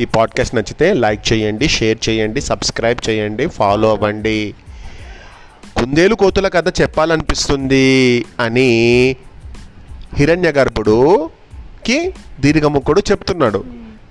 ఈ పాడ్కాస్ట్ నచ్చితే లైక్ చేయండి షేర్ చేయండి సబ్స్క్రైబ్ చేయండి ఫాలో అవ్వండి. కుందేలు కోతుల కథ చెప్పాలనిపిస్తుంది అని హిరణ్య గర్భుడుకి దీర్ఘముఖుడు చెప్తున్నాడు.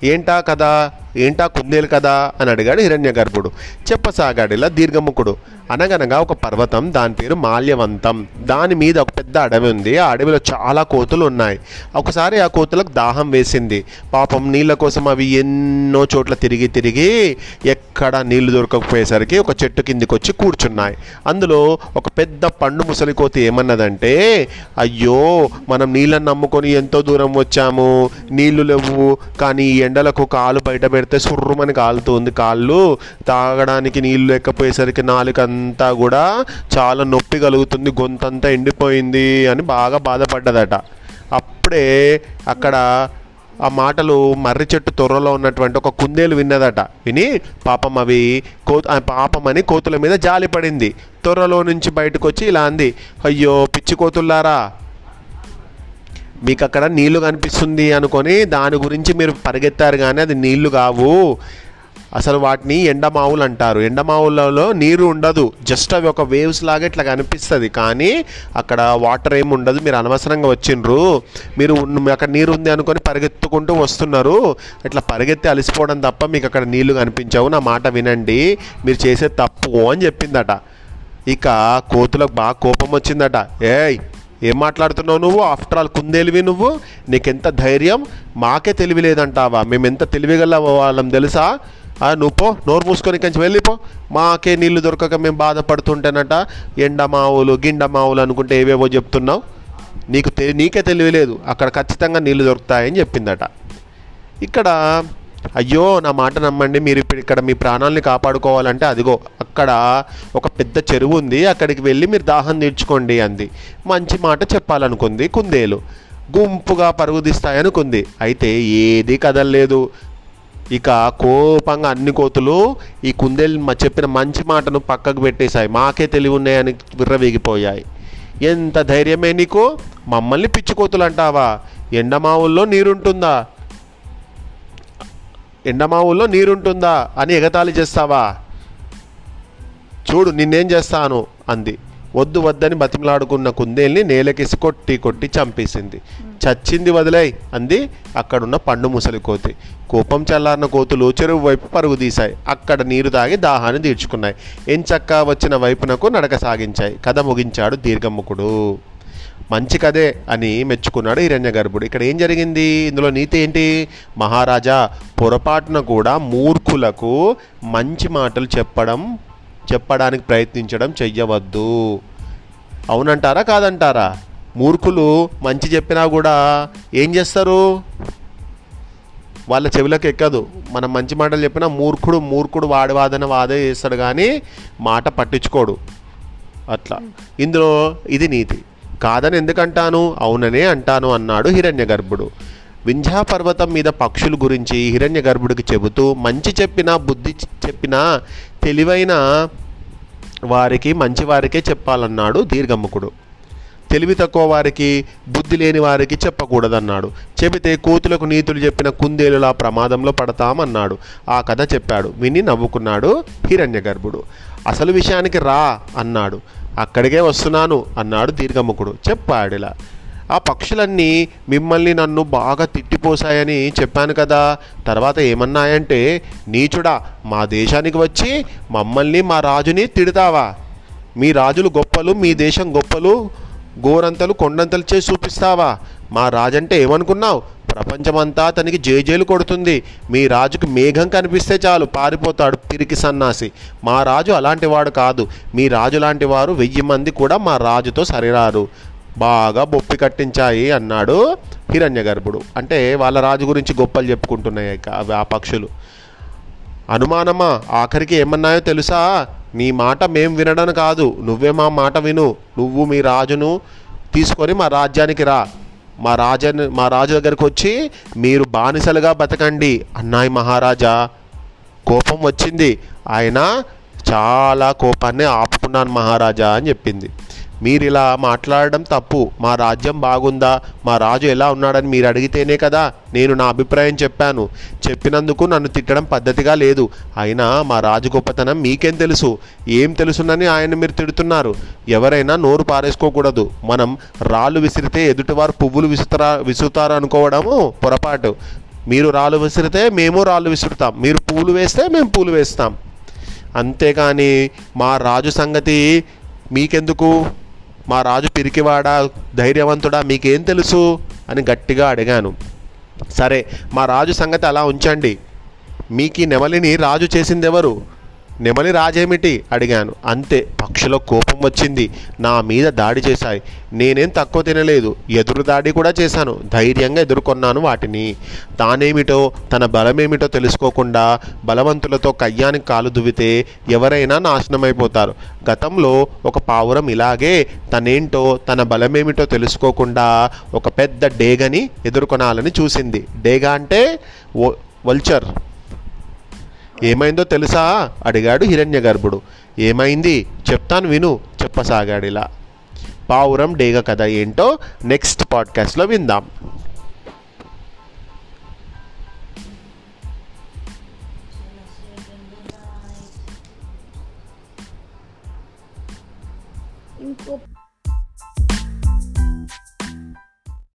ఏంటా కదా ఏంటా కుందేలు కదా అని అడిగాడు హిరణ్య గర్భుడు. చెప్పసాగాడు ఇలా దీర్ఘముఖుడు. అనగనగా ఒక పర్వతం దాని పేరు మాల్యవంతం. దాని మీద ఒక పెద్ద అడవి ఉంది. ఆ అడవిలో చాలా కోతులు ఉన్నాయి. ఒకసారి ఆ కోతులకు దాహం వేసింది. పాపం నీళ్ళ కోసం అవి ఎన్నో చోట్ల తిరిగి తిరిగి ఎక్కడ నీళ్ళు దొరకకపోయేసరికి ఒక చెట్టు కిందికి వచ్చి కూర్చున్నాయి. అందులో ఒక పెద్ద పండు ముసలి కోతి ఏమన్నదంటే అయ్యో మనం నీళ్ళని నమ్ముకొని ఎంతో దూరం వచ్చాము. నీళ్ళు లేవు. కానీ ఎండలకు కాలు బయట పెడితే సుర్రుమని కాలుతుంది. కాళ్ళు తాగడానికి నీళ్ళు లేకపోయేసరికి నాలుకంతా కూడా చాలా నొప్పి కలుగుతుంది. గొంతంతా ఎండిపోయింది అని బాగా బాధపడ్డదట. అప్పుడే అక్కడ ఆ మాటలు మర్రి చెట్టు తొర్రలో ఉన్నటువంటి ఒక కుందేలు విన్నదట. విని పాపం అవి కో పాపం అని కోతుల మీద జాలి పడింది తొర్రలో నుంచి బయటకు వచ్చి ఇలా అంది అయ్యో పిచ్చి కోతుల్లారా మీకు అక్కడ నీళ్ళు కనిపిస్తుంది అనుకొని దాని గురించి మీరు పరిగెత్తారు కానీ అది నీళ్ళు కావు. అసలు వాటిని ఎండమావులు అంటారు. ఎండమావులలో నీరు ఉండదు. జస్ట్ అవి ఒక వేవ్స్ లాగా ఇట్లా కనిపిస్తుంది. కానీ అక్కడ వాటర్ ఏమి ఉండదు. మీరు అనవసరంగా వచ్చిండ్రు. మీరు అక్కడ నీరు ఉంది అనుకొని పరిగెత్తుకుంటూ వస్తున్నారు. ఇట్లా పరిగెత్తి అలసిపోవడం తప్ప మీకు అక్కడ నీళ్ళు కనిపించవు. నా మాట వినండి. మీరు చేసే తప్పు అని చెప్పిందట. ఇక కోతులకు బాగా కోపం వచ్చిందట. ఏయ్! ఏం మాట్లాడుతున్నావు నువ్వు? ఆఫ్టర్ ఆల్ కుందేలివి నువ్వు. నీకెంత ధైర్యం? మాకే తెలివి లేదంటావా మేము ఎంత తెలివిగల వాళ్ళం తెలుసా? నువ్వు పో నోరు మూసుకొని కొంచెం వెళ్ళిపో మాకే నీళ్ళు దొరకక మేము బాధపడుతుంటేనట. ఎండమావులు గిండమావులు అనుకుంటే ఏవేవో చెప్తున్నావు. నీకు తె నీకే తెలివి లేదు అక్కడ ఖచ్చితంగా నీళ్ళు దొరుకుతాయని చెప్పిందట. ఇక్కడ అయ్యో నా మాట నమ్మండి. మీరు ఇప్పుడు ఇక్కడ మీ ప్రాణాలని కాపాడుకోవాలంటే అదిగో అక్కడ ఒక పెద్ద చెరువు ఉంది అక్కడికి వెళ్ళి మీరు దాహం తీర్చుకోండి అంది. మంచి మాట చెప్పాలనుకుంది కుందేలు. గుంపుగా పరుగుదిస్తాయనుకుంది అయితే ఏది కదలలేదు. ఇక కోపంగా అన్ని కోతులు ఈ కుందేలు చెప్పిన మంచి మాటను పక్కకు పెట్టేశాయి. మాకే తెలివి ఉన్నాయని విర్రవీగిపోయాయి. ఎంత ధైర్యమే నీకు? మమ్మల్ని పిచ్చి కోతులు అంటావా ఎండమావుల్లో నీరుంటుందా? ఎండమావుల్లో నీరుంటుందా? అని ఎగతాళి చేస్తావా? చూడు నిన్నేం చేస్తాను? అంది. వద్దు వద్దని బతిమలాడుకున్న కుందేల్ని నేలకేసి కొట్టి కొట్టి చంపేసింది. చచ్చింది వదిలై అంది. అక్కడున్న పండు ముసలి కోతి. కోపం చల్లారిన కోతులు చెరువు వైపు పరుగు తీశాయి. అక్కడ నీరు తాగి దాహాన్ని తీర్చుకున్నాయి. ఎంచక్కా వచ్చిన వైపునకు నడక సాగించాయి. కథ ముగించాడు దీర్ఘముఖుడు. మంచి కథే అని మెచ్చుకున్నాడు హిరణ్య గర్భుడు. ఇక్కడ ఏం జరిగింది? ఇందులో నీతి ఏంటి? మహారాజా పొరపాటున కూడా మూర్ఖులకు మంచి మాటలు చెప్పడం చెప్పడానికి ప్రయత్నించడం చెయ్యవద్దు. అవునంటారా? కాదంటారా? మూర్ఖులు మంచి చెప్పినా కూడా ఏం చేస్తారు? వాళ్ళ చెవిలోకి ఎక్కదు. మనం మంచి మాటలు చెప్పినా మూర్ఖుడు మూర్ఖుడు వాడి వాదన వాదే చేస్తాడు కానీ మాట పట్టించుకోడు. అట్లా. ఇందులో ఇది నీతి. కాదని ఎందుకంటాను? అవుననే అంటాను అన్నాడు హిరణ్య గర్భుడు వింధ్యా పర్వతం మీద పక్షుల గురించి హిరణ్య గర్భుడికి చెబుతూ మంచి చెప్పినా బుద్ధి చెప్పినా తెలివైన వారికి మంచి వారికే చెప్పాలన్నాడు దీర్ఘముఖుడు. తెలివి తక్కువ వారికి బుద్ధి లేని వారికి చెప్పకూడదన్నాడు. చెబితే కోతులకు నీతులు చెప్పిన కుందేలులా ప్రమాదంలో పడతామన్నాడు. ఆ కథ చెప్పాడు. విని నవ్వుకున్నాడు హిరణ్య గర్భుడు. అసలు విషయానికి రా అన్నాడు. అక్కడికే వస్తున్నాను అన్నాడు దీర్ఘముఖుడు. చెప్పాడిలా. ఆ పక్షులన్నీ మిమ్మల్ని నన్ను బాగా తిట్టిపోసాయని చెప్పాను కదా. తర్వాత ఏమన్నాయంటే నీచుడా మా దేశానికి వచ్చి మమ్మల్ని మా రాజుని తిడతావా? మీ రాజులు గొప్పలు మీ దేశం గొప్పలు గోరంతలు కొండంతలు చేసి చూపిస్తావా? మా రాజంటే ఏమనుకున్నావు? ప్రపంచమంతా అతనికి జేజేలు కొడుతుంది. మీ రాజుకు మేఘం కనిపిస్తే చాలు పారిపోతాడు పిరికి సన్నాసి. మా రాజు అలాంటి వాడు కాదు. మీ రాజు లాంటి వారు వెయ్యి మంది కూడా మా రాజుతో సరిరారు. బాగా బొప్పి కట్టించాయి అన్నాడు హిరణ్య గర్భుడు. అంటే వాళ్ళ రాజు గురించి గొప్పలు చెప్పుకుంటున్నాయి అవి ఆ పక్షులు. అనుమానమా? ఆఖరికి ఏమన్నాయో తెలుసా? నీ మాట మేం వినడం కాదు. నువ్వే మా మాట విను. నువ్వు మీ రాజును తీసుకొని మా రాజ్యానికి రా. మా రాజని మా రాజు దగ్గరకు వచ్చి మీరు బానిసలుగా బతకండి అన్నాయి మహారాజా. కోపం వచ్చింది. ఆయన చాలా కోపాన్ని ఆపుకున్నాను మహారాజా అని చెప్పింది. మీరు ఇలా మాట్లాడడం తప్పు. మా రాజ్యం బాగుందా? మా రాజు ఎలా ఉన్నాడని మీరు అడిగితేనే కదా నేను నా అభిప్రాయం చెప్పాను. చెప్పినందుకు నన్ను తిట్టడం పద్ధతిగా లేదు. అయినా మా రాజు గొప్పతనం మీకేం తెలుసు? ఏం తెలుసునని ఆయన మీరు తిడుతున్నారు. ఎవరైనా నోరు పారేసుకోకూడదు. మనం రాళ్ళు విసిరితే ఎదుటివారు పువ్వులు విసుతారా విసురుతారు అనుకోవడము పొరపాటు. మీరు రాళ్ళు విసిరితే మేము రాళ్ళు విసురుతాం. మీరు పూలు వేస్తే మేము పూలు వేస్తాం. అంతేకాని మా రాజు సంగతి మీకెందుకు? మా రాజు పిరికివాడా ధైర్యవంతుడా మీకేం తెలుసు? అని గట్టిగా అడిగాను. సరే మా రాజు సంగతి అలా ఉంచండి. మీకు ఈ నెమలిని రాజు చేసిందెవరు? నెమలి రాజేమిటి? అడిగాను. అంతే పక్షుల కోపం వచ్చింది. నా మీద దాడి చేశాయి. నేనేం తక్కువ తినలేదు. ఎదురు దాడి కూడా చేశాను. ధైర్యంగా ఎదుర్కొన్నాను వాటిని. తానేమిటో తన బలమేమిటో తెలుసుకోకుండా బలవంతులతో కయ్యానికి కాలు దువ్వితే ఎవరైనా నాశనమైపోతారు. గతంలో ఒక పావురం ఇలాగే తనేంటో తన బలమేమిటో తెలుసుకోకుండా ఒక పెద్ద డేగని ఎదుర్కొనాలని చూసింది. డేగా అంటే వల్చర్. ఏమైందో తెలుసా? అడిగాడు హిరణ్య గర్భుడు ఏమైంది? చెప్తాను విను చెప్పసాగాడిలా. పావురం డేగ కథ ఏంటో నెక్స్ట్ పాడ్కాస్ట్లో విందాం.